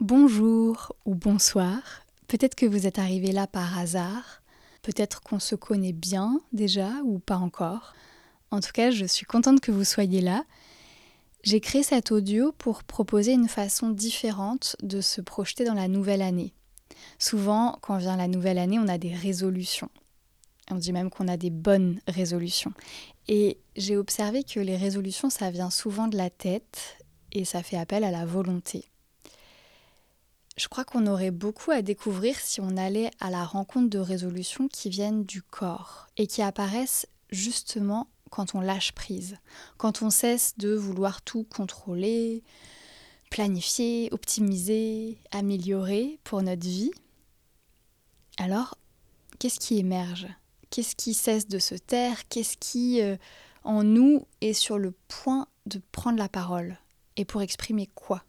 Bonjour ou bonsoir. Peut-être que vous êtes arrivé là par hasard. Peut-être qu'on se connaît bien déjà ou pas encore. En tout cas, je suis contente que vous soyez là. J'ai créé cet audio pour proposer une façon différente de se projeter dans la nouvelle année. Souvent, quand vient la nouvelle année, on a des résolutions. On dit même qu'on a des bonnes résolutions. Et j'ai observé que les résolutions, ça vient souvent de la tête et ça fait appel à la volonté. Je crois qu'on aurait beaucoup à découvrir si on allait à la rencontre de résolutions qui viennent du corps et qui apparaissent justement quand on lâche prise, quand on cesse de vouloir tout contrôler, planifier, optimiser, améliorer pour notre vie. Alors, qu'est-ce qui émerge? Qu'est-ce qui cesse de se taire? Qu'est-ce qui, euh, en nous, est sur le point de prendre la parole? Et pour exprimer quoi?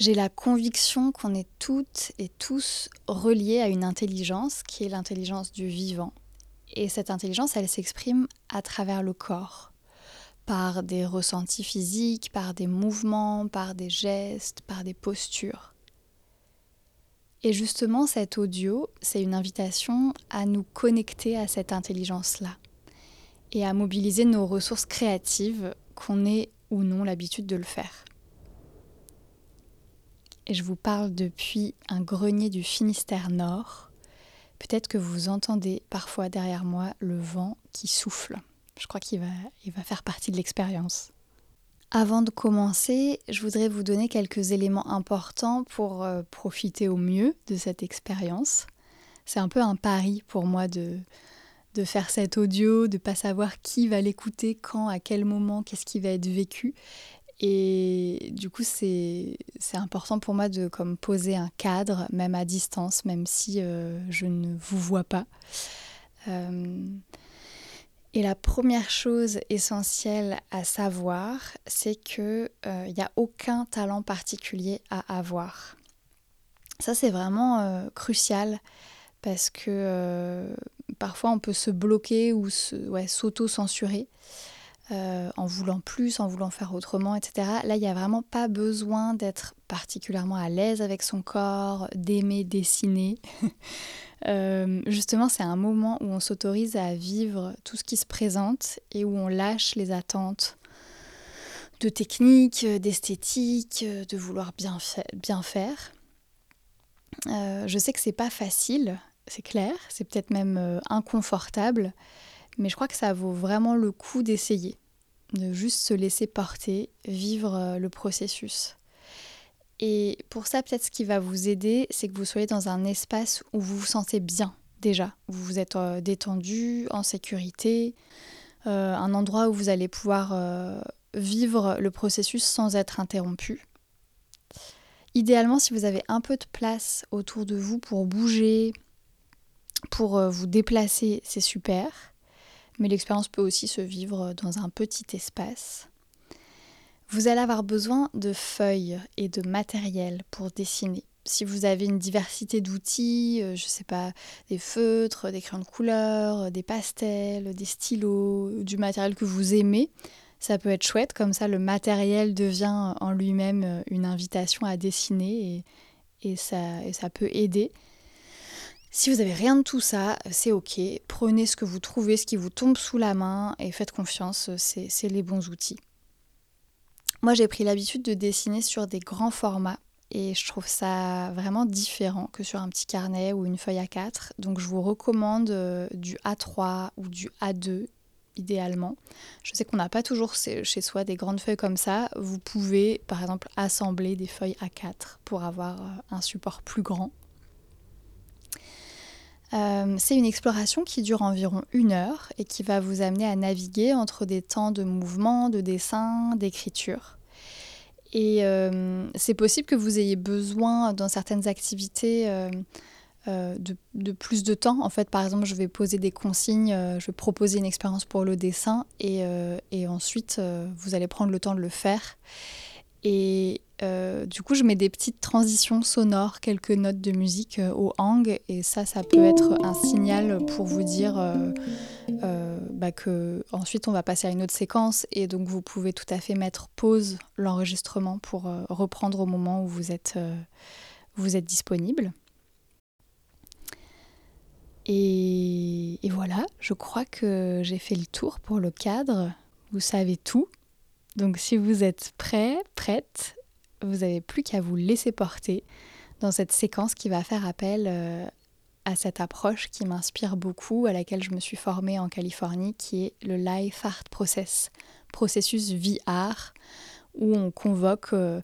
J'ai la conviction qu'on est toutes et tous reliés à une intelligence qui est l'intelligence du vivant. Et cette intelligence, elle s'exprime à travers le corps, par des ressentis physiques, par des mouvements, par des gestes, par des postures. Et justement, cet audio, c'est une invitation à nous connecter à cette intelligence-là et à mobiliser nos ressources créatives qu'on ait ou non l'habitude de le faire je vous parle depuis un grenier du Finistère Nord. Peut-être que vous entendez parfois derrière moi le vent qui souffle. Je crois qu'il va, faire partie de l'expérience. Avant de commencer, je voudrais vous donner quelques éléments importants pour euh, profiter au mieux de cette expérience. C'est un peu un pari pour moi de faire cet audio, de ne pas savoir qui va l'écouter, quand, à quel moment, qu'est-ce qui va être vécu. Et du coup, c'est important pour moi de comme, poser un cadre, même à distance, même si euh, je ne vous vois pas. Euh, et la première chose essentielle à savoir, c'est qu'il n'y euh, a aucun talent particulier à avoir. Ça, c'est vraiment crucial parce que parfois on peut se bloquer ou s'auto-censurer. Euh, en voulant plus, en voulant faire autrement, etc. Là, il n'y a vraiment pas besoin d'être particulièrement à l'aise avec son corps, d'aimer dessiner. Euh, justement, c'est un moment où on s'autorise à vivre tout ce qui se présente et où on lâche les attentes de technique, d'esthétique, de vouloir bien, faire. Euh, je sais que c'est pas facile, c'est clair, c'est peut-être même inconfortable, mais je crois que ça vaut vraiment le coup d'essayer de juste se laisser porter, vivre euh, le processus. Et pour ça, peut-être ce qui va vous aider, c'est que vous soyez dans un espace où vous vous sentez bien déjà, où vous êtes euh, détendu, en sécurité, euh, un endroit où vous allez pouvoir vivre le processus sans être interrompu. Idéalement, si vous avez un peu de place autour de vous pour bouger, pour vous déplacer, c'est super mais l'expérience peut aussi se vivre dans un petit espace. Vous allez avoir besoin de feuilles et de matériel pour dessiner. Si vous avez une diversité d'outils, euh, je ne sais pas, des feutres, des crayons de couleur, des pastels, des stylos, du matériel que vous aimez, ça peut être chouette. Comme ça, le matériel devient en lui-même une invitation à dessiner et ça peut aider. Si vous n'avez rien de tout ça, c'est ok. Prenez ce que vous trouvez, ce qui vous tombe sous la main et faites confiance, c'est les bons outils. Moi, j'ai pris l'habitude de dessiner sur des grands formats et je trouve ça vraiment différent que sur un petit carnet ou une feuille A4. Donc, je vous recommande euh, du A3 ou du A2 idéalement. Je sais qu'on n'a pas toujours chez soi des grandes feuilles comme ça. Vous pouvez par exemple assembler des feuilles A4 pour avoir euh, un support plus grand. Euh, c'est une exploration qui dure environ une heure et qui va vous amener à naviguer entre des temps de mouvement, de dessin, d'écriture. Et euh, c'est possible que vous ayez besoin dans certaines activités euh, de, plus de temps. En fait, par exemple, je vais poser des consignes, je vais proposer une expérience pour le dessin et, ensuite vous allez prendre le temps de le faire. Euh, du coup, je mets des petites transitions sonores, quelques notes de musique euh, au hang, et ça, ça peut être un signal pour vous dire euh, bah, que ensuite on va passer à une autre séquence, et donc vous pouvez tout à fait mettre pause l'enregistrement pour reprendre au moment où vous êtes, vous disponible. Et, et voilà, je crois que j'ai fait le tour pour le cadre. Vous savez tout. Donc si vous êtes prêt, prête, vous n'avez plus qu'à vous laisser porter dans cette séquence qui va faire appel euh, à cette approche qui m'inspire beaucoup, à laquelle je me suis formée en Californie, qui est le Life Art Process, processus vie-art, où on convoque euh,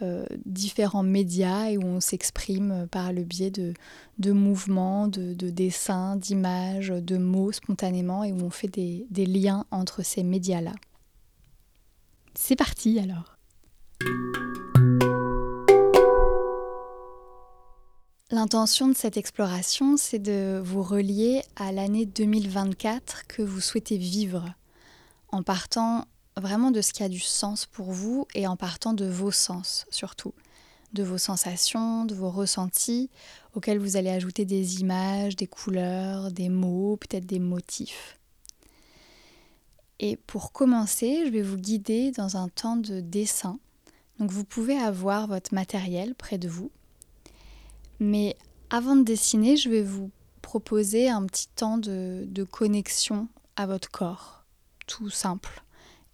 euh, différents médias et où on s'exprime par le biais de, mouvements, de, dessins, d'images, de mots spontanément, et où on fait des liens entre ces médias-là. C'est parti alors L'intention de cette exploration, c'est de vous relier à l'année 2024 que vous souhaitez vivre, en partant vraiment de ce qui a du sens pour vous et en partant de vos sens surtout, de vos sensations, de vos ressentis, auxquels vous allez ajouter des images, des couleurs, des mots, peut-être des motifs. Et pour commencer, je vais vous guider dans un temps de dessin. Donc vous pouvez avoir votre matériel près de vous mais avant de dessiner, je vais vous proposer un petit temps de, connexion à votre corps, tout simple.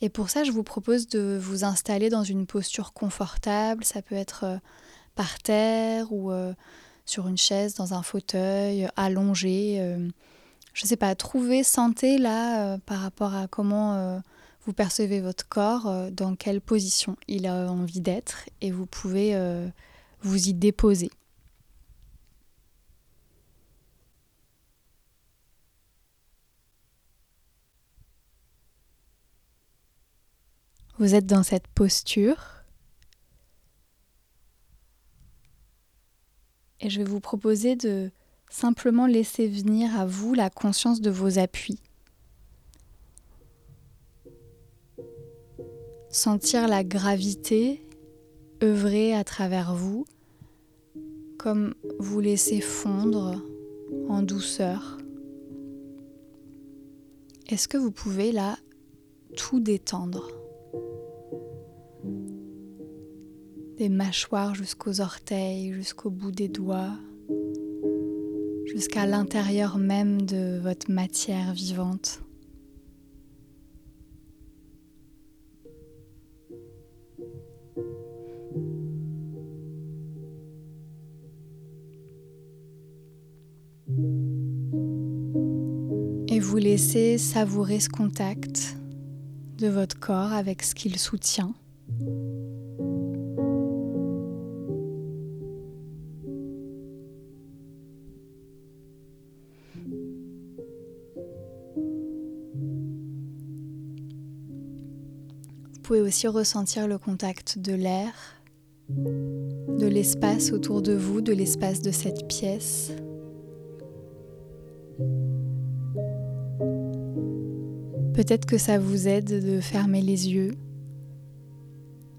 Et pour ça, je vous propose de vous installer dans une posture confortable. Ça peut être euh, par terre ou euh, sur une chaise, dans un fauteuil, allongé. Euh, je ne sais pas, trouver, sentez là par rapport à comment vous percevez votre corps, dans quelle position il a envie d'être et vous pouvez vous y déposer. Vous êtes dans cette posture. Et je vais vous proposer de simplement laisser venir à vous la conscience de vos appuis. Sentir la gravité œuvrer à travers vous comme vous laissez fondre en douceur. Est-ce que vous pouvez là tout détendre? Des mâchoires jusqu'aux orteils, jusqu'au bout des doigts, jusqu'à l'intérieur même de votre matière vivante. Et vous laissez savourer ce contact de votre corps avec ce qu'il soutient. Pouvez aussi ressentir le contact de l'air, de l'espace autour de vous, de l'espace de cette pièce. Peut-être que ça vous aide de fermer les yeux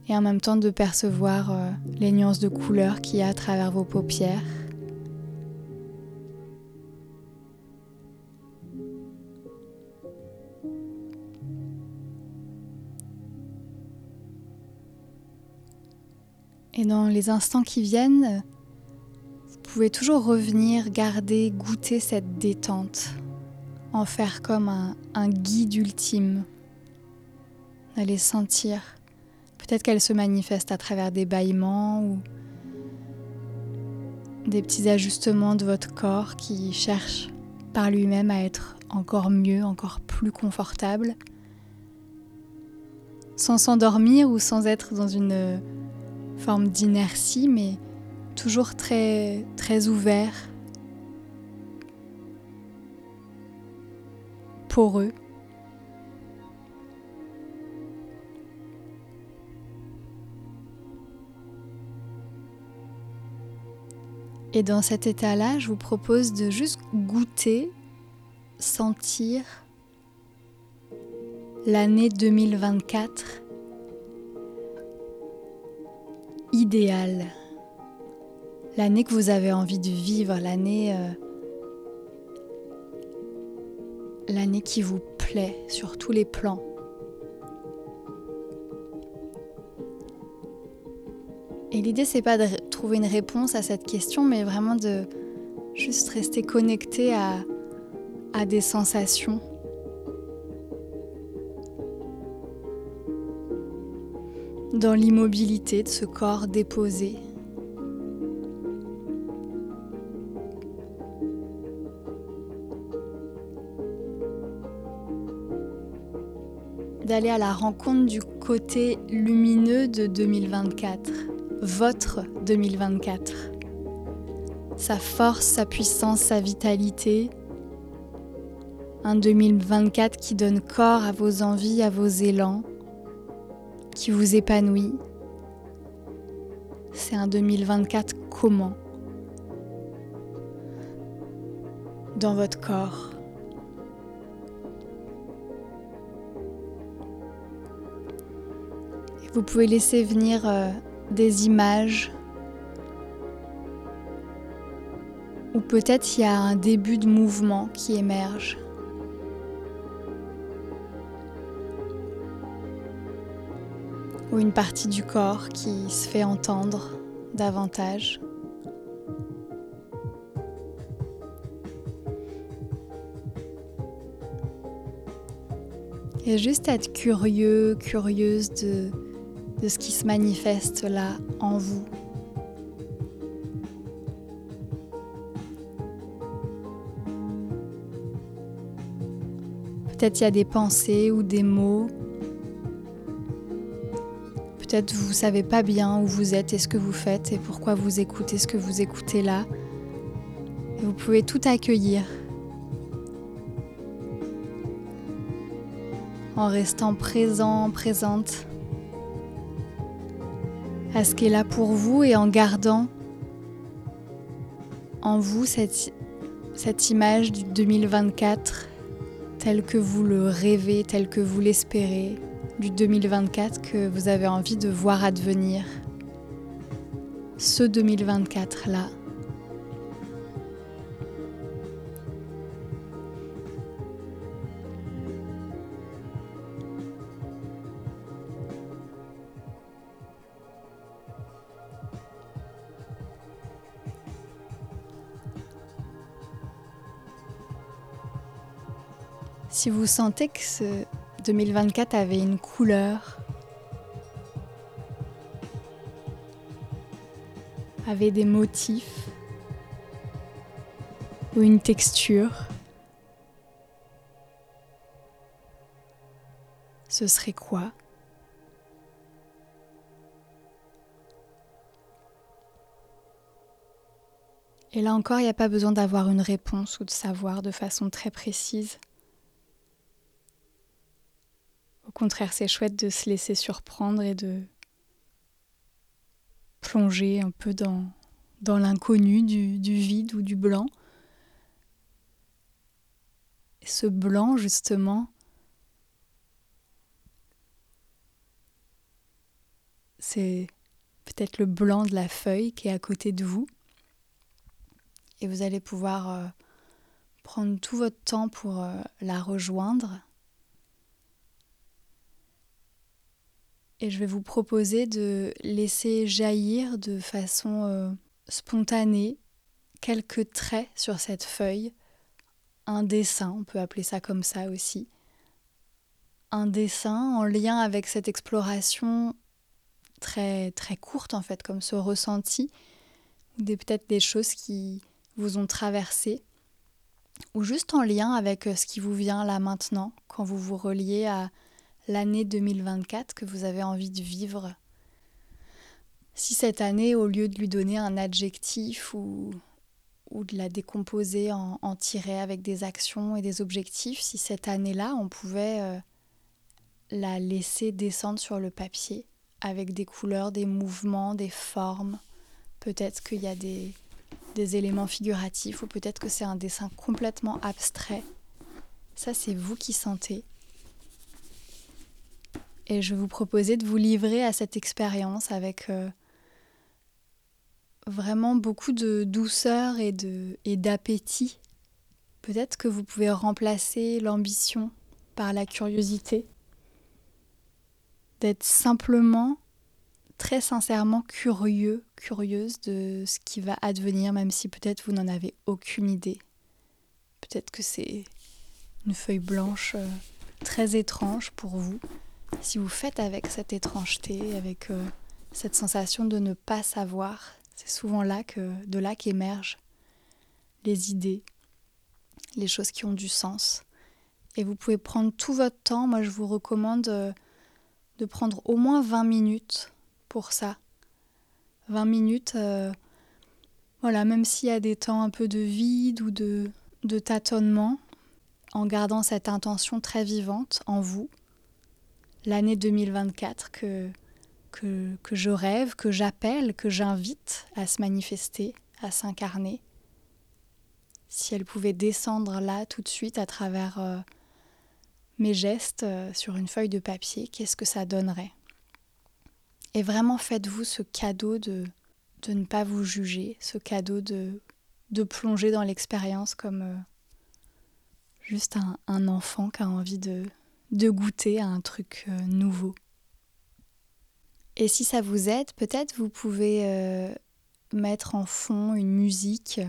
et en même temps de percevoir euh, les nuances de couleurs qu'il y a à travers vos paupières. Dans les instants qui viennent, vous pouvez toujours revenir, garder, goûter cette détente, en faire comme un, guide ultime. Allez sentir. Peut-être qu'elle se manifeste à travers des bâillements ou des petits ajustements de votre corps qui cherchent par lui-même à être encore mieux, encore plus confortable, sans s'endormir ou sans être dans une forme d'inertie, mais toujours très, très ouvert, poreux. Et dans cet état-là, je vous propose de juste goûter, sentir l'année 2024 idéale, l'année que vous avez envie de vivre, l'année euh, l'année qui vous plaît sur tous les plans. Et l'idée c'est pas de trouver une réponse à cette question, mais vraiment de juste rester connecté à des sensations. Dans l'immobilité de ce corps déposé. d'aller à la rencontre du côté lumineux de 2024, votre 2024. Sa force, sa puissance, sa vitalité. Un 2024 qui donne corps à vos envies, à vos élans, qui vous épanouit. C'est un 2024 comment Dans votre corps Vous pouvez laisser venir euh, des images ou peut-être il y a un début de mouvement qui émerge. Ou une partie du corps qui se fait entendre davantage. Et juste être curieux, curieuse de de ce qui se manifeste là en vous. Peut-être il y a des pensées ou des mots. Peut-être vous ne savez pas bien où vous êtes et ce que vous faites et pourquoi vous écoutez ce que vous écoutez là. Vous pouvez tout accueillir en restant présent, présente à ce qui est là pour vous et en gardant en vous cette, cette image du 2024 telle que vous le rêvez, telle que vous l'espérez, du 2024 que vous avez envie de voir advenir. Ce 2024-là. Si vous sentez que ce 2024 avait une couleur, avait des motifs. Ou une texture, ce serait quoi? Et là encore, il n'y a pas besoin d'avoir une réponse ou de savoir de façon très précise. Au contraire, c'est chouette de se laisser surprendre et de plonger un peu dans, l'inconnu du, vide ou du blanc. Ce blanc, justement, c'est peut-être le blanc de la feuille qui est à côté de vous. Et vous allez pouvoir euh, prendre tout votre temps pour euh, la rejoindre Et je vais vous proposer de laisser jaillir de façon euh, spontanée quelques traits sur cette feuille, un dessin, on peut appeler ça comme ça aussi, un dessin en lien avec cette exploration très très courte en fait, comme ce ressenti, ou peut-être des choses qui vous ont traversé, ou juste en lien avec ce qui vous vient là maintenant, quand vous vous reliez à l'année 2024 que vous avez envie de vivre. Si cette année, au lieu de lui donner un adjectif ou, ou de la décomposer en, en, tirer avec des actions et des objectifs, si cette année-là, on pouvait euh, la laisser descendre sur le papier avec des couleurs, des mouvements, des formes, peut-être qu'il y a des, des éléments figuratifs ou peut-être que c'est un dessin complètement abstrait. Ça, c'est vous qui sentez. Et je vous proposais de vous livrer à cette expérience avec euh, vraiment beaucoup de douceur et de d'appétit. Peut-être que vous pouvez remplacer l'ambition par la curiosité, d'être simplement très sincèrement curieux, curieuse de ce qui va advenir, même si peut-être vous n'en avez aucune idée. Peut-être que c'est une feuille blanche euh, très étrange pour vous. Si vous faites avec cette étrangeté, avec euh, cette sensation de ne pas savoir, c'est souvent là que de là qu'émergent les idées, les choses qui ont du sens. Et vous pouvez prendre tout votre temps. Moi, je vous recommande euh, de prendre au moins 20 minutes pour ça. 20 minutes, voilà, même s'il y a des temps un peu de vide ou de tâtonnement, en gardant cette intention très vivante en vous, l'année 2024 que, je rêve, que j'appelle, que j'invite à se manifester, à s'incarner. Si elle pouvait descendre là tout de suite à travers euh, mes gestes euh, sur une feuille de papier, qu'est-ce que ça donnerait? Et vraiment faites-vous ce cadeau de, de ne pas vous juger, ce cadeau de, de plonger dans l'expérience comme... Euh, juste un, enfant qui a envie de, de goûter à un truc euh, nouveau. Et si ça vous aide, peut-être vous pouvez euh, mettre en fond une musique,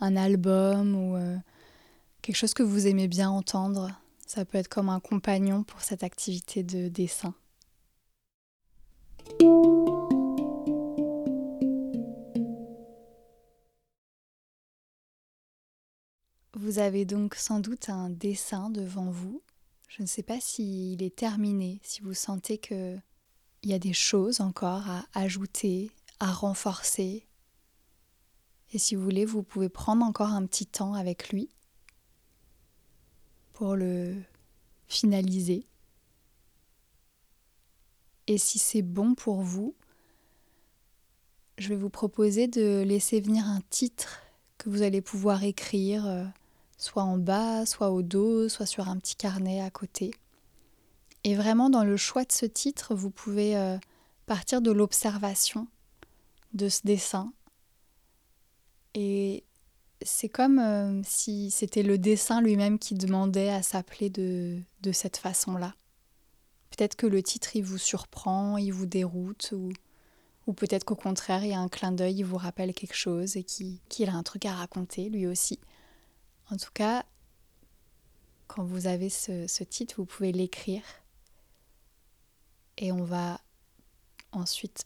un album ou euh, quelque chose que vous aimez bien entendre. Ça peut être comme un compagnon pour cette activité de dessin. Vous avez donc sans doute un dessin devant vous. Je ne sais pas s'il est terminé, si vous sentez qu'il y a des choses encore à ajouter, à renforcer. Et si vous voulez, vous pouvez prendre encore un petit temps avec lui pour le finaliser. Et si c'est bon pour vous, je vais vous proposer de laisser venir un titre que vous allez pouvoir écrire euh, soit en bas, soit au dos, soit sur un petit carnet à côté. Et vraiment, dans le choix de ce titre, vous pouvez euh, partir de l'observation de ce dessin. Et c'est comme euh, si c'était le dessin lui-même qui demandait à s'appeler de, de cette façon-là. Peut-être que le titre, il vous surprend, il vous déroute, ou, ou peut-être qu'au contraire, il y a un clin d'œil, il vous rappelle quelque chose et qu'il a un truc à raconter lui aussi. En tout cas, quand vous avez ce, titre, vous pouvez l'écrire. Et on va ensuite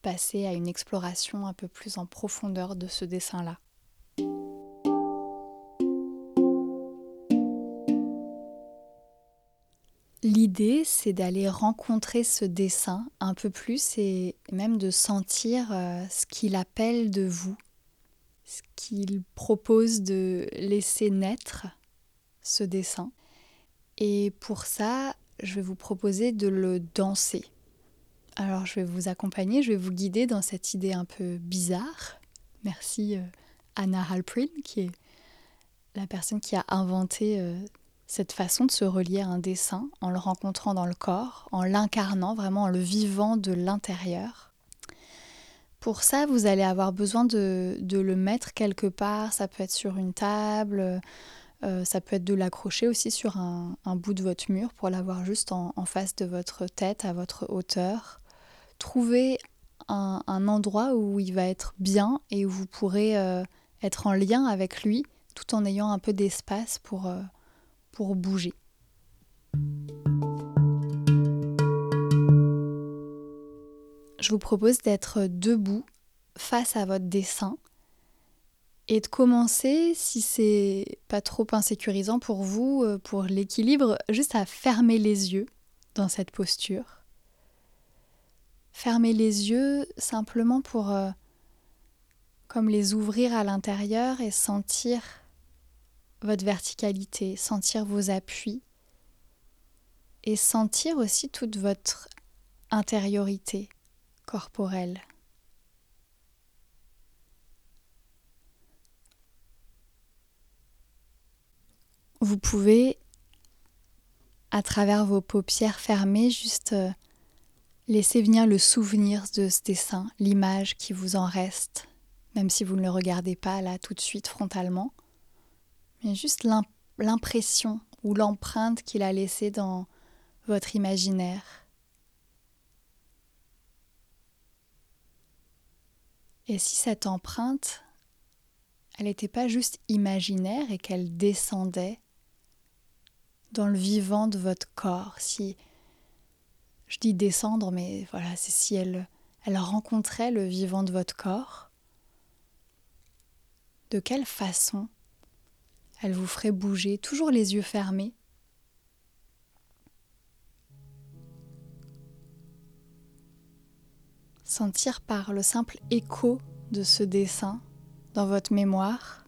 passer à une exploration un peu plus en profondeur de ce dessin-là. L'idée, c'est d'aller rencontrer ce dessin un peu plus et même de sentir euh, ce qu'il appelle de vous, ce qu'il propose de laisser naître ce dessin. Et pour ça, je vais vous proposer de le danser. Alors je vais vous accompagner, je vais vous guider dans cette idée un peu bizarre. Merci euh, Anna Halprin, qui est la personne qui a inventé euh, cette façon de se relier à un dessin en le rencontrant dans le corps, en l'incarnant, vraiment en le vivant de l'intérieur. Pour ça, vous allez avoir besoin de, le mettre quelque part. Ça peut être sur une table, euh, ça peut être de l'accrocher aussi sur un, bout de votre mur pour l'avoir juste en, face de votre tête, à votre hauteur. Trouvez un, endroit où il va être bien et où vous pourrez euh, être en lien avec lui tout en ayant un peu d'espace pour, euh, pour bouger. Je vous propose d'être debout face à votre dessin et de commencer, si c'est pas trop insécurisant pour vous, euh, pour l'équilibre, juste à fermer les yeux dans cette posture. Fermer les yeux simplement pour euh, comme les ouvrir à l'intérieur et sentir votre verticalité, sentir vos appuis et sentir aussi toute votre intériorité Vous pouvez, à travers vos paupières fermées, juste euh, laisser venir le souvenir de ce dessin, l'image qui vous en reste, même si vous ne le regardez pas là tout de suite frontalement, mais juste l'impression ou l'empreinte qu'il a laissée dans votre imaginaire. Et si cette empreinte, elle n'était pas juste imaginaire et qu'elle descendait dans le vivant de votre corps, si je dis descendre, mais voilà, c'est si elle, elle rencontrait le vivant de votre corps, de quelle façon elle vous ferait bouger, toujours les yeux fermés. Sentir par le simple écho de ce dessin dans votre mémoire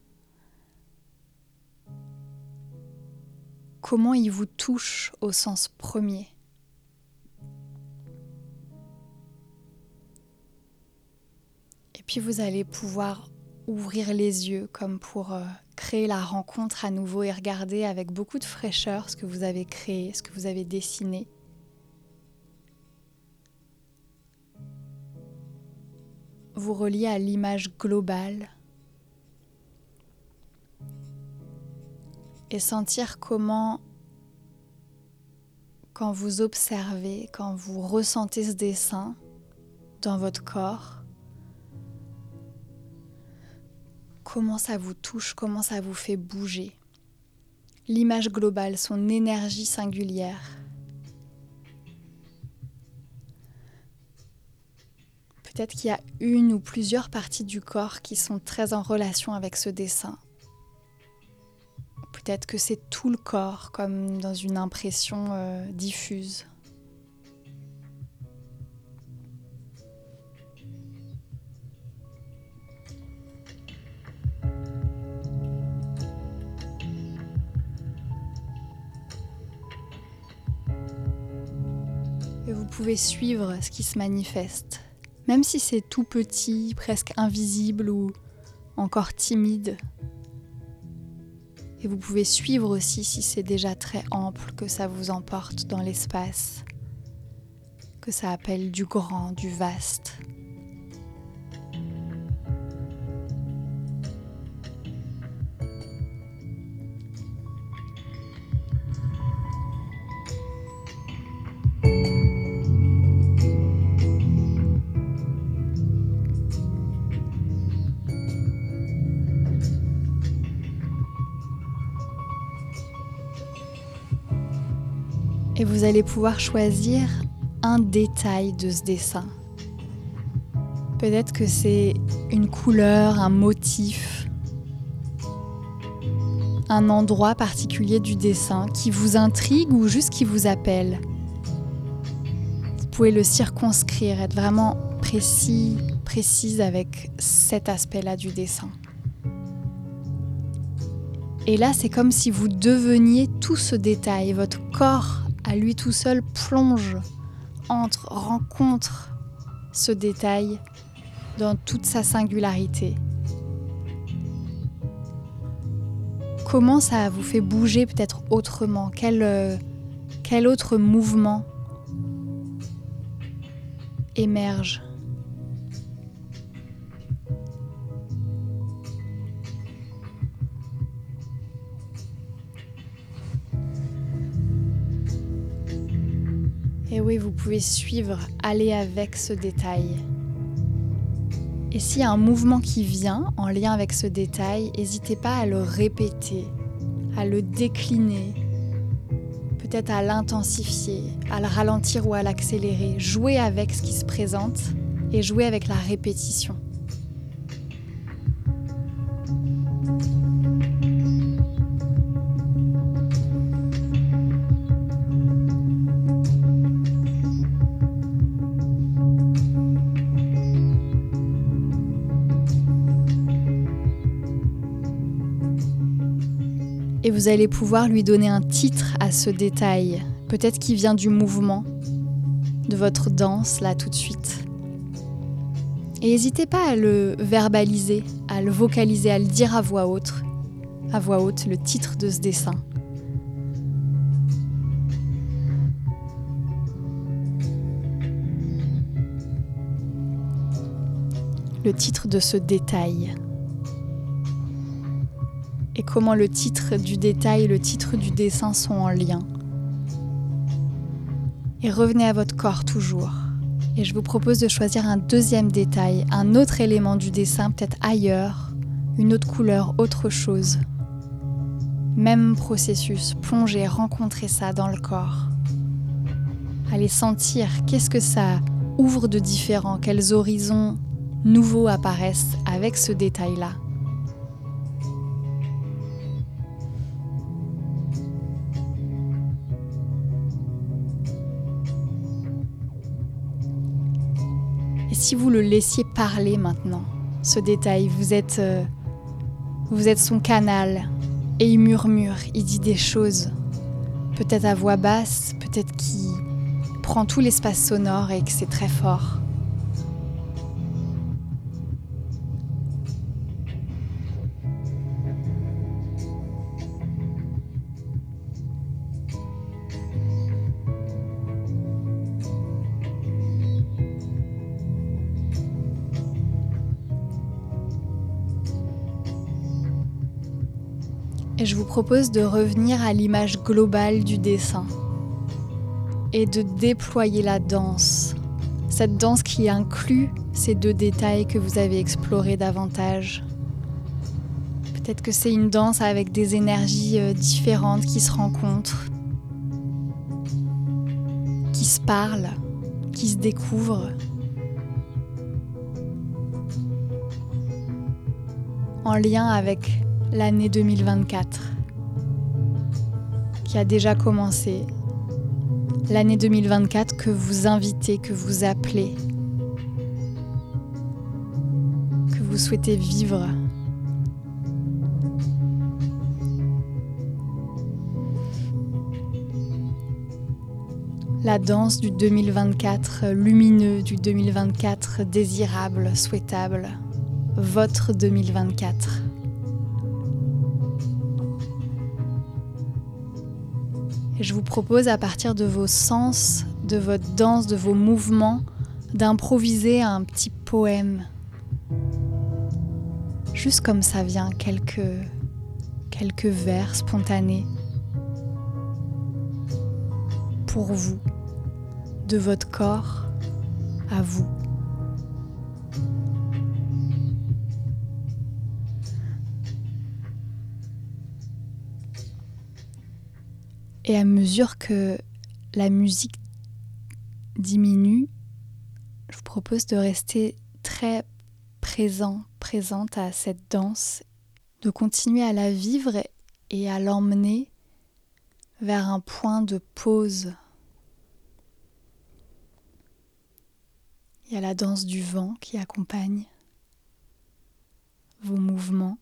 comment il vous touche au sens premier. Et puis vous allez pouvoir ouvrir les yeux comme pour euh, créer la rencontre à nouveau et regarder avec beaucoup de fraîcheur ce que vous avez créé, ce que vous avez dessiné. Vous relier à l'image globale et sentir comment, quand vous observez, quand vous ressentez ce dessin dans votre corps, comment ça vous touche, comment ça vous fait bouger. L'image globale, son énergie singulière. Peut-être qu'il y a une ou plusieurs parties du corps qui sont très en relation avec ce dessin. Peut-être que c'est tout le corps, comme dans une impression euh, diffuse. vous pouvez suivre ce qui se manifeste, même si c'est tout petit, presque invisible ou encore timide. Et vous pouvez suivre aussi si c'est déjà très ample, que ça vous emporte dans l'espace, que ça appelle du grand, du vaste. Vous allez pouvoir choisir un détail de ce dessin. Peut-être que c'est une couleur, un motif, un endroit particulier du dessin qui vous intrigue ou juste qui vous appelle. Vous pouvez le circonscrire, être vraiment précis, précise avec cet aspect-là du dessin. Et là, c'est comme si vous deveniez tout ce détail, votre corps à lui tout seul plonge, entre, rencontre ce détail dans toute sa singularité. Comment ça vous fait bouger peut-être autrement? Quel, euh, autre mouvement émerge? Et oui, vous pouvez suivre, aller avec ce détail. Et s'il y a un mouvement qui vient en lien avec ce détail, n'hésitez pas à le répéter, à le décliner, peut-être à l'intensifier, à le ralentir ou à l'accélérer. Jouer avec ce qui se présente et jouer avec la répétition. Vous allez pouvoir lui donner un titre à ce détail, peut-être qui vient du mouvement, de votre danse là tout de suite. Et n'hésitez pas à le verbaliser, à le vocaliser, à le dire à voix haute, à voix haute le titre de ce dessin. le titre de ce détail comment le titre du détail et le titre du dessin sont en lien. Et revenez à votre corps toujours. Et je vous propose de choisir un deuxième détail, un autre élément du dessin, peut-être ailleurs, une autre couleur, autre chose. Même processus, plongez, rencontrez ça dans le corps. Allez sentir qu'est-ce que ça ouvre de différent, quels horizons nouveaux apparaissent avec ce détail-là. Et si vous le laissiez parler maintenant, ce détail, vous êtes, euh, vous êtes son canal et il murmure, il dit des choses, peut-être à voix basse, peut-être qu'il prend tout l'espace sonore et que c'est très fort. Je vous propose de revenir à l'image globale du dessin et de déployer la danse. Cette danse qui inclut ces deux détails que vous avez explorés davantage. Peut-être que c'est une danse avec des énergies euh, différentes qui se rencontrent, qui se parlent, qui se découvrent. En lien avec l'année 2024 qui a déjà commencé. L'année 2024 que vous invitez, que vous appelez, que vous souhaitez vivre. La danse du 2024 lumineux, du 2024 désirable, souhaitable, votre 2024. Je vous propose à partir de vos sens, de votre danse, de vos mouvements, d'improviser un petit poème. Juste comme ça vient, quelques, quelques vers spontanés pour vous, de votre corps à vous. Et à mesure que la musique diminue, je vous propose de rester très présent, présente à cette danse, de continuer à la vivre et à l'emmener vers un point de pause. Il y a la danse du vent qui accompagne vos mouvements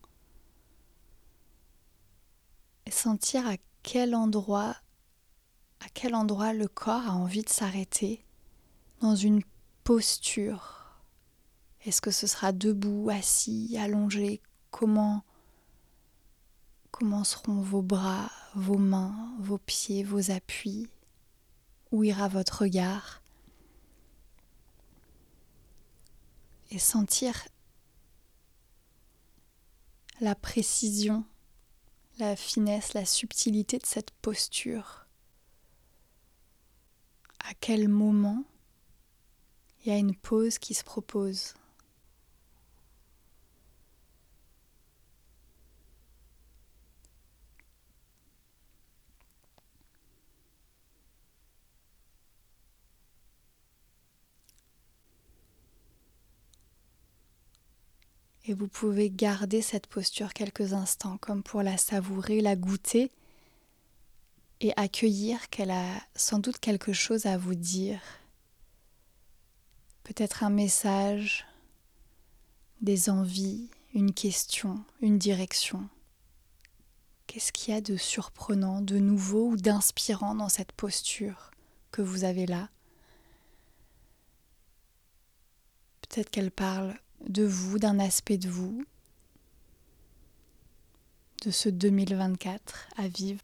et sentir à quel endroit, à quel endroit le corps a envie de s'arrêter dans une posture? Est-ce que ce sera debout, assis, allongé? Comment comment seront vos bras, vos mains, vos pieds, vos appuis? Où ira votre regard? Et sentir la précision la finesse, la subtilité de cette posture. À quel moment il y a une pause qui se propose? Et vous pouvez garder cette posture quelques instants comme pour la savourer, la goûter et accueillir qu'elle a sans doute quelque chose à vous dire. Peut-être un message, des envies, une question, une direction. Qu'est-ce qu'il y a de surprenant, de nouveau ou d'inspirant dans cette posture que vous avez là? Peut-être qu'elle parle de vous, d'un aspect de vous, de ce 2024 à vivre.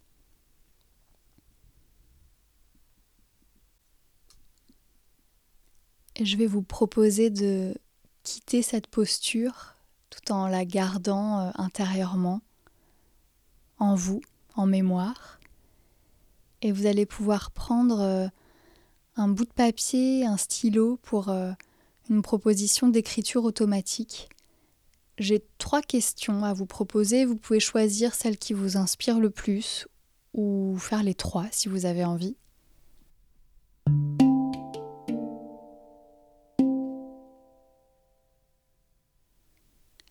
Je vais vous proposer de quitter cette posture tout en la gardant euh, intérieurement, en vous, en mémoire. Et vous allez pouvoir prendre euh, un bout de papier, un stylo pour euh, une proposition d'écriture automatique. J'ai trois questions à vous proposer. Vous pouvez choisir celle qui vous inspire le plus ou faire les trois si vous avez envie.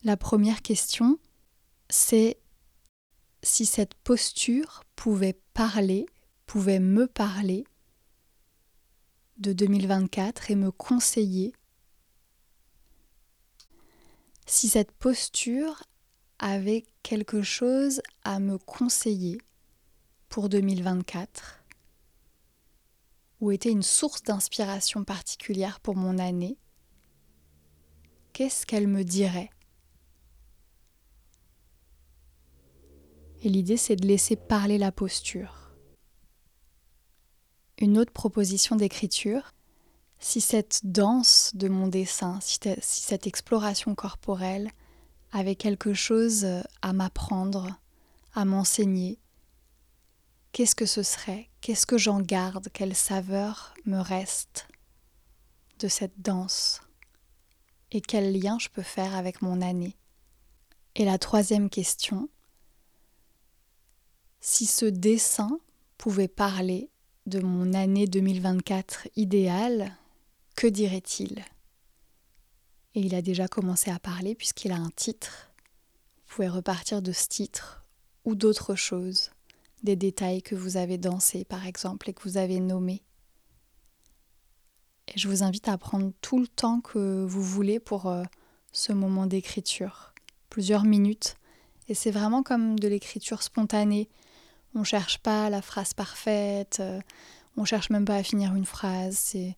La première question, c'est si cette posture pouvait parler, pouvait me parler de 2024 et me conseiller si cette posture avait quelque chose à me conseiller pour 2024 ou était une source d'inspiration particulière pour mon année, qu'est-ce qu'elle me dirait? Et l'idée, c'est de laisser parler la posture. Une autre proposition d'écriture, si cette danse de mon dessin, si, cette exploration corporelle avait quelque chose à m'apprendre, à m'enseigner, qu'est-ce que ce serait? Qu'est-ce que j'en garde? Quelle saveur me reste de cette danse? Et quel lien je peux faire avec mon année? Et la troisième question, si ce dessin pouvait parler de mon année 2024 idéale, que dirait-il? Et il a déjà commencé à parler puisqu'il a un titre. Vous pouvez repartir de ce titre ou d'autres choses des détails que vous avez dansés par exemple et que vous avez nommés. Et je vous invite à prendre tout le temps que vous voulez pour euh, ce moment d'écriture, plusieurs minutes. Et c'est vraiment comme de l'écriture spontanée. On ne cherche pas la phrase parfaite, euh, on ne cherche même pas à finir une phrase. C'est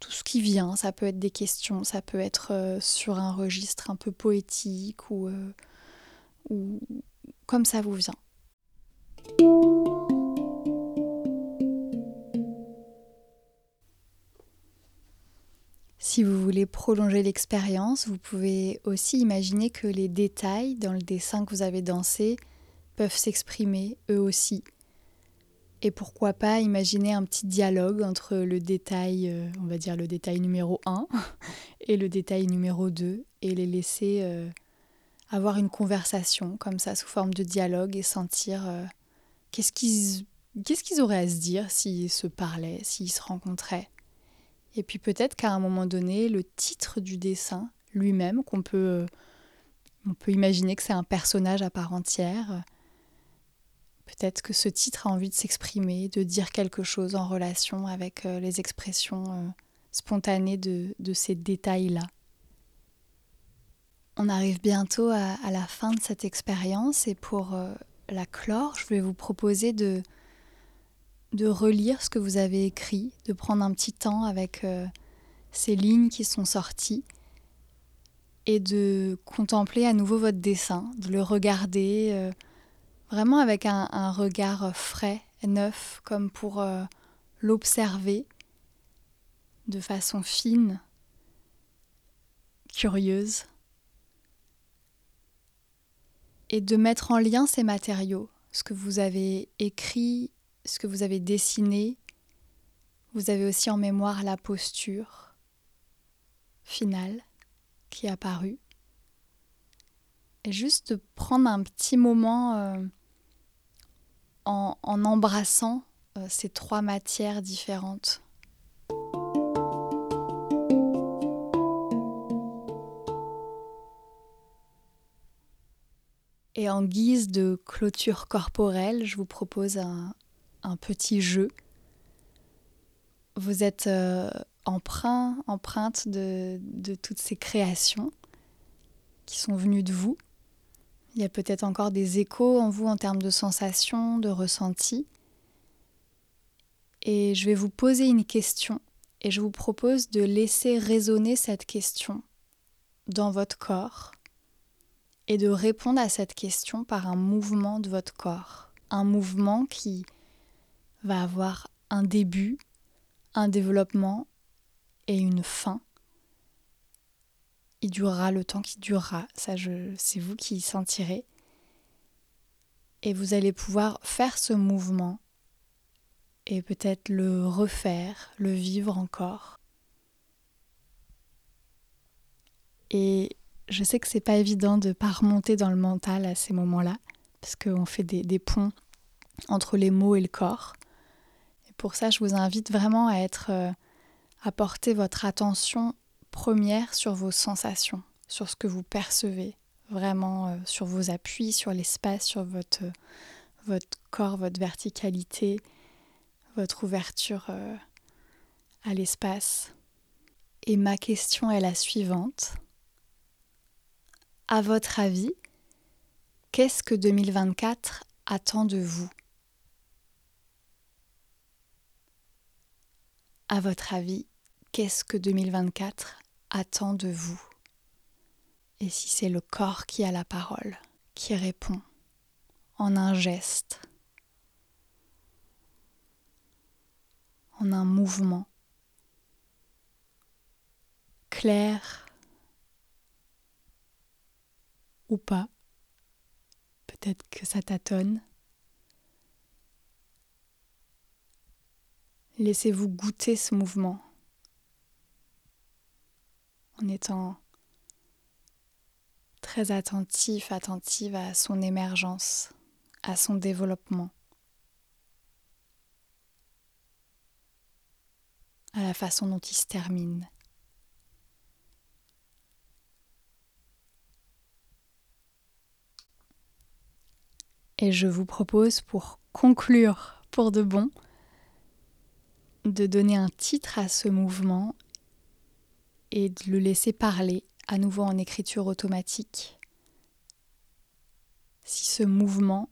tout ce qui vient. Ça peut être des questions, ça peut être euh, sur un registre un peu poétique ou, ou comme ça vous vient. Si vous voulez prolonger l'expérience, vous pouvez aussi imaginer que les détails dans le dessin que vous avez dansé peuvent s'exprimer eux aussi. Et pourquoi pas imaginer un petit dialogue entre le détail, euh, on va dire le détail numéro 1 et le détail numéro 2 et les laisser euh, avoir une conversation comme ça sous forme de dialogue et sentir euh, Qu'est-ce qu'ils auraient à se dire s'ils se parlaient, s'ils se rencontraient. Et puis peut-être qu'à un moment donné, le titre du dessin lui-même, qu'on peut, on peut imaginer que c'est un personnage à part entière, peut-être que ce titre a envie de s'exprimer, de dire quelque chose en relation avec euh, les expressions euh, spontanées de, ces détails-là. On arrive bientôt à, la fin de cette expérience et pour euh, la clore, je vais vous proposer de, relire ce que vous avez écrit, de prendre un petit temps avec ces lignes qui sont sorties et de contempler à nouveau votre dessin, de le regarder vraiment avec un, regard frais, neuf, comme pour euh, l'observer de façon fine, curieuse et de mettre en lien ces matériaux, ce que vous avez écrit, ce que vous avez dessiné. Vous avez aussi en mémoire la posture finale qui est apparue. Et juste de prendre un petit moment euh, en, embrassant euh, ces trois matières différentes. Et en guise de clôture corporelle, je vous propose un, petit jeu. Vous êtes euh, empreinte de toutes ces créations qui sont venues de vous. Il y a peut-être encore des échos en vous en termes de sensations, de ressentis. Et je vais vous poser une question et je vous propose de laisser résonner cette question dans votre corps et de répondre à cette question par un mouvement de votre corps. Un mouvement qui va avoir un début, un développement et une fin. Il durera le temps qui durera. Ça, c'est vous qui sentirez. Et vous allez pouvoir faire ce mouvement et peut-être le refaire, le vivre encore. Et je sais que c'est pas évident de pas remonter dans le mental à ces moments-là, parce qu'on fait des, des, ponts entre les mots et le corps. Et pour ça, je vous invite vraiment à être, euh, à porter votre attention première sur vos sensations, sur ce que vous percevez, vraiment euh, sur vos appuis, sur l'espace, sur votre, votre corps, votre verticalité, votre ouverture euh, à l'espace. Et ma question est la suivante. À votre avis, qu'est-ce que 2024 attend de vous? À votre avis, qu'est-ce que 2024 attend de vous Et si c'est le corps qui a la parole, qui répond en un geste, en un mouvement clair ou pas. Peut-être que ça tâtonne. Laissez-vous goûter ce mouvement en étant très attentif, attentive à son émergence, à son développement, à la façon dont il se termine. Et je vous propose pour conclure pour de bon de donner un titre à ce mouvement et de le laisser parler à nouveau en écriture automatique. Si ce mouvement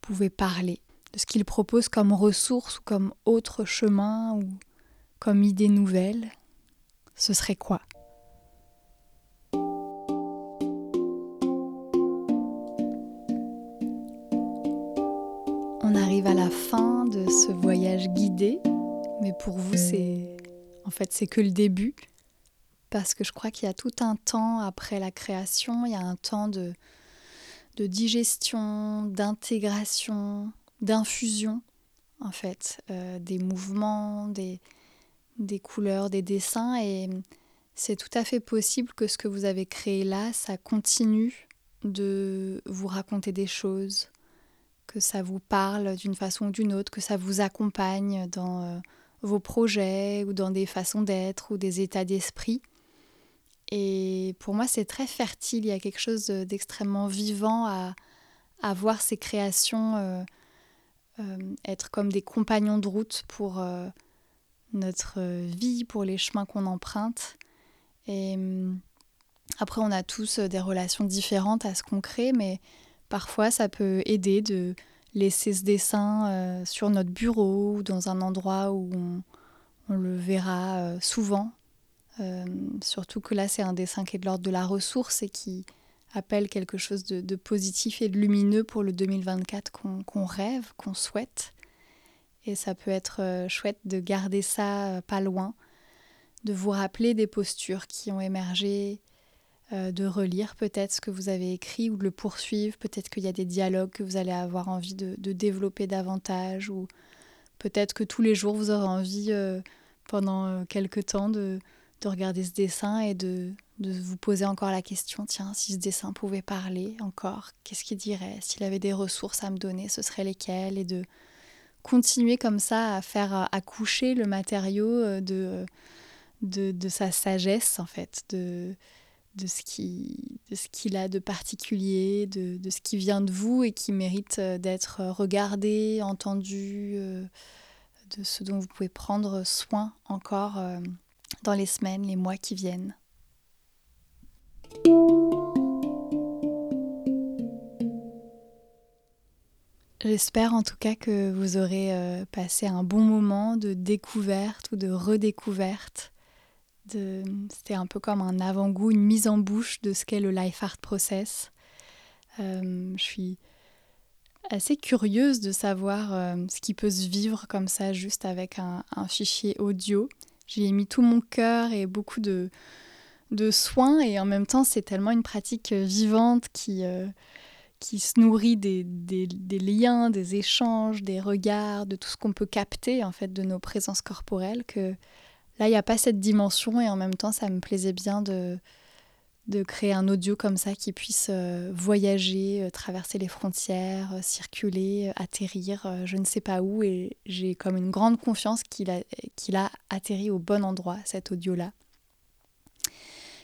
pouvait parler de ce qu'il propose comme ressource ou comme autre chemin ou comme idée nouvelle, ce serait quoi? On arrive à la fin de ce voyage guidé, mais pour vous c'est en fait c'est que le début parce que je crois qu'il y a tout un temps après la création, il y a un temps de, de digestion, d'intégration, d'infusion en fait, euh, des mouvements, des, des couleurs, des dessins et c'est tout à fait possible que ce que vous avez créé là, ça continue de vous raconter des choses, que ça vous parle d'une façon ou d'une autre, que ça vous accompagne dans euh, vos projets ou dans des façons d'être ou des états d'esprit. Et pour moi, c'est très fertile. Il y a quelque chose d'extrêmement vivant à, à, voir ces créations euh, euh, être comme des compagnons de route pour notre vie, pour les chemins qu'on emprunte. Et hum, après, on a tous des relations différentes à ce qu'on crée, mais Parfois, ça peut aider de laisser ce dessin euh, sur notre bureau ou dans un endroit où on, le verra euh, souvent. Euh, surtout que là, c'est un dessin qui est de l'ordre de la ressource et qui appelle quelque chose de, positif et de lumineux pour le 2024 qu'on rêve, qu'on souhaite. Et ça peut être chouette de garder ça pas loin, de vous rappeler des postures qui ont émergé, euh, de relire peut-être ce que vous avez écrit ou de le poursuivre. Peut-être qu'il y a des dialogues que vous allez avoir envie de, développer davantage ou peut-être que tous les jours vous aurez envie euh, pendant euh, quelques temps de, regarder ce dessin et de, vous poser encore la question, tiens, si ce dessin pouvait parler encore, qu'est-ce qu'il dirait? S'il avait des ressources à me donner, ce seraient lesquelles? Et de continuer comme ça à faire accoucher le matériau de, de, sa sagesse en fait, de, de ce qui de ce qu'il a de particulier, de, de, ce qui vient de vous et qui mérite euh, d'être regardé, entendu, euh, de ce dont vous pouvez prendre soin encore euh, dans les semaines, les mois qui viennent. J'espère en tout cas que vous aurez passé un bon moment de découverte ou de redécouverte c'était un peu comme un avant-goût, une mise en bouche de ce qu'est le Life Art Process. Euh, je suis assez curieuse de savoir euh, ce qui peut se vivre comme ça, juste avec un, fichier audio. J'y ai mis tout mon cœur et beaucoup de, soins et en même temps c'est tellement une pratique vivante qui, qui se nourrit des, des, des, liens, des échanges, des regards, de tout ce qu'on peut capter en fait de nos présences corporelles que là il n'y a pas cette dimension et en même temps ça me plaisait bien de, de créer un audio comme ça qui puisse euh, voyager, euh, traverser les frontières, euh, circuler, atterrir, je ne sais pas où. Et j'ai comme une grande confiance qu'il a, qu'il a atterri au bon endroit, cet audio-là.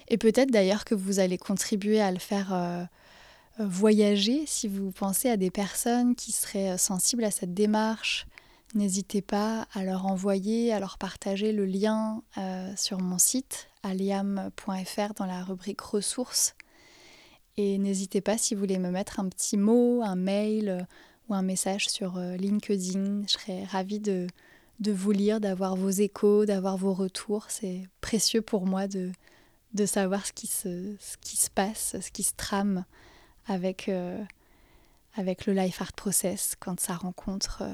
Et peut-être d'ailleurs que vous allez contribuer à le faire voyager si vous pensez à des personnes qui seraient sensibles à cette démarche, N'hésitez pas à leur envoyer, à leur partager le lien euh, sur mon site aliam.fr dans la rubrique ressources. Et n'hésitez pas si vous voulez me mettre un petit mot, un mail euh, ou un message sur euh, LinkedIn. Je serais ravie de, de vous lire, d'avoir vos échos, d'avoir vos retours. C'est précieux pour moi de, de savoir ce qui, se, passe, ce qui se trame avec, avec le Life Art Process quand ça rencontre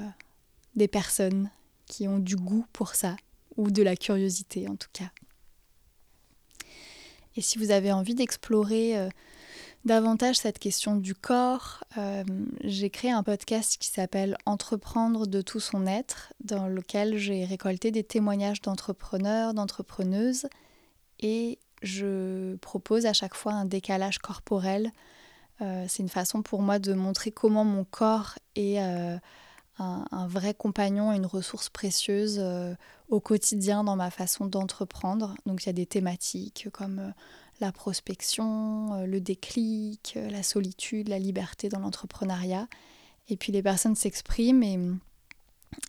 des personnes qui ont du goût pour ça, ou de la curiosité en tout cas. Et si vous avez envie d'explorer euh, davantage cette question du corps, euh, j'ai créé un podcast qui s'appelle Entreprendre de tout son être, dans lequel j'ai récolté des témoignages d'entrepreneurs, d'entrepreneuses, et je propose à chaque fois un décalage corporel. Euh, c'est une façon pour moi de montrer comment mon corps est un, vrai compagnon et une ressource précieuse euh, au quotidien dans ma façon d'entreprendre. Donc il y a des thématiques comme euh, la prospection, euh, le déclic, la solitude, la liberté dans l'entrepreneuriat. Et puis les personnes s'expriment et,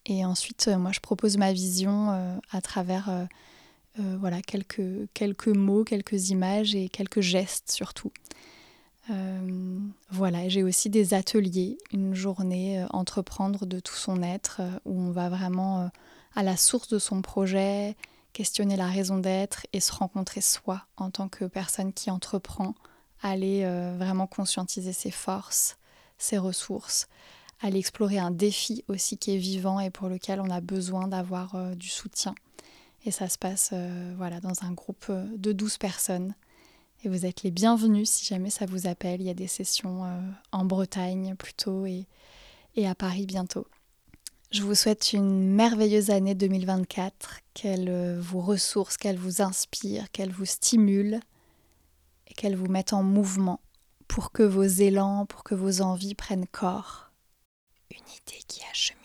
et ensuite moi je propose ma vision à travers voilà, quelques, quelques mots, quelques images et quelques gestes surtout. Euh, voilà, j'ai aussi des ateliers, une journée euh, entreprendre de tout son être, euh, où on va vraiment à la source de son projet, questionner la raison d'être et se rencontrer soi en tant que personne qui entreprend, aller vraiment conscientiser ses forces, ses ressources, aller explorer un défi aussi qui est vivant et pour lequel on a besoin d'avoir du soutien. Et ça se passe voilà, dans un groupe de 12 personnes et vous êtes les bienvenus si jamais ça vous appelle. Il y a des sessions euh, en Bretagne plutôt et, et à Paris bientôt. Je vous souhaite une merveilleuse année 2024, qu'elle euh, vous ressource, qu'elle vous inspire, qu'elle vous stimule et qu'elle vous mette en mouvement pour que vos élans, pour que vos envies prennent corps. Une idée qui achemine.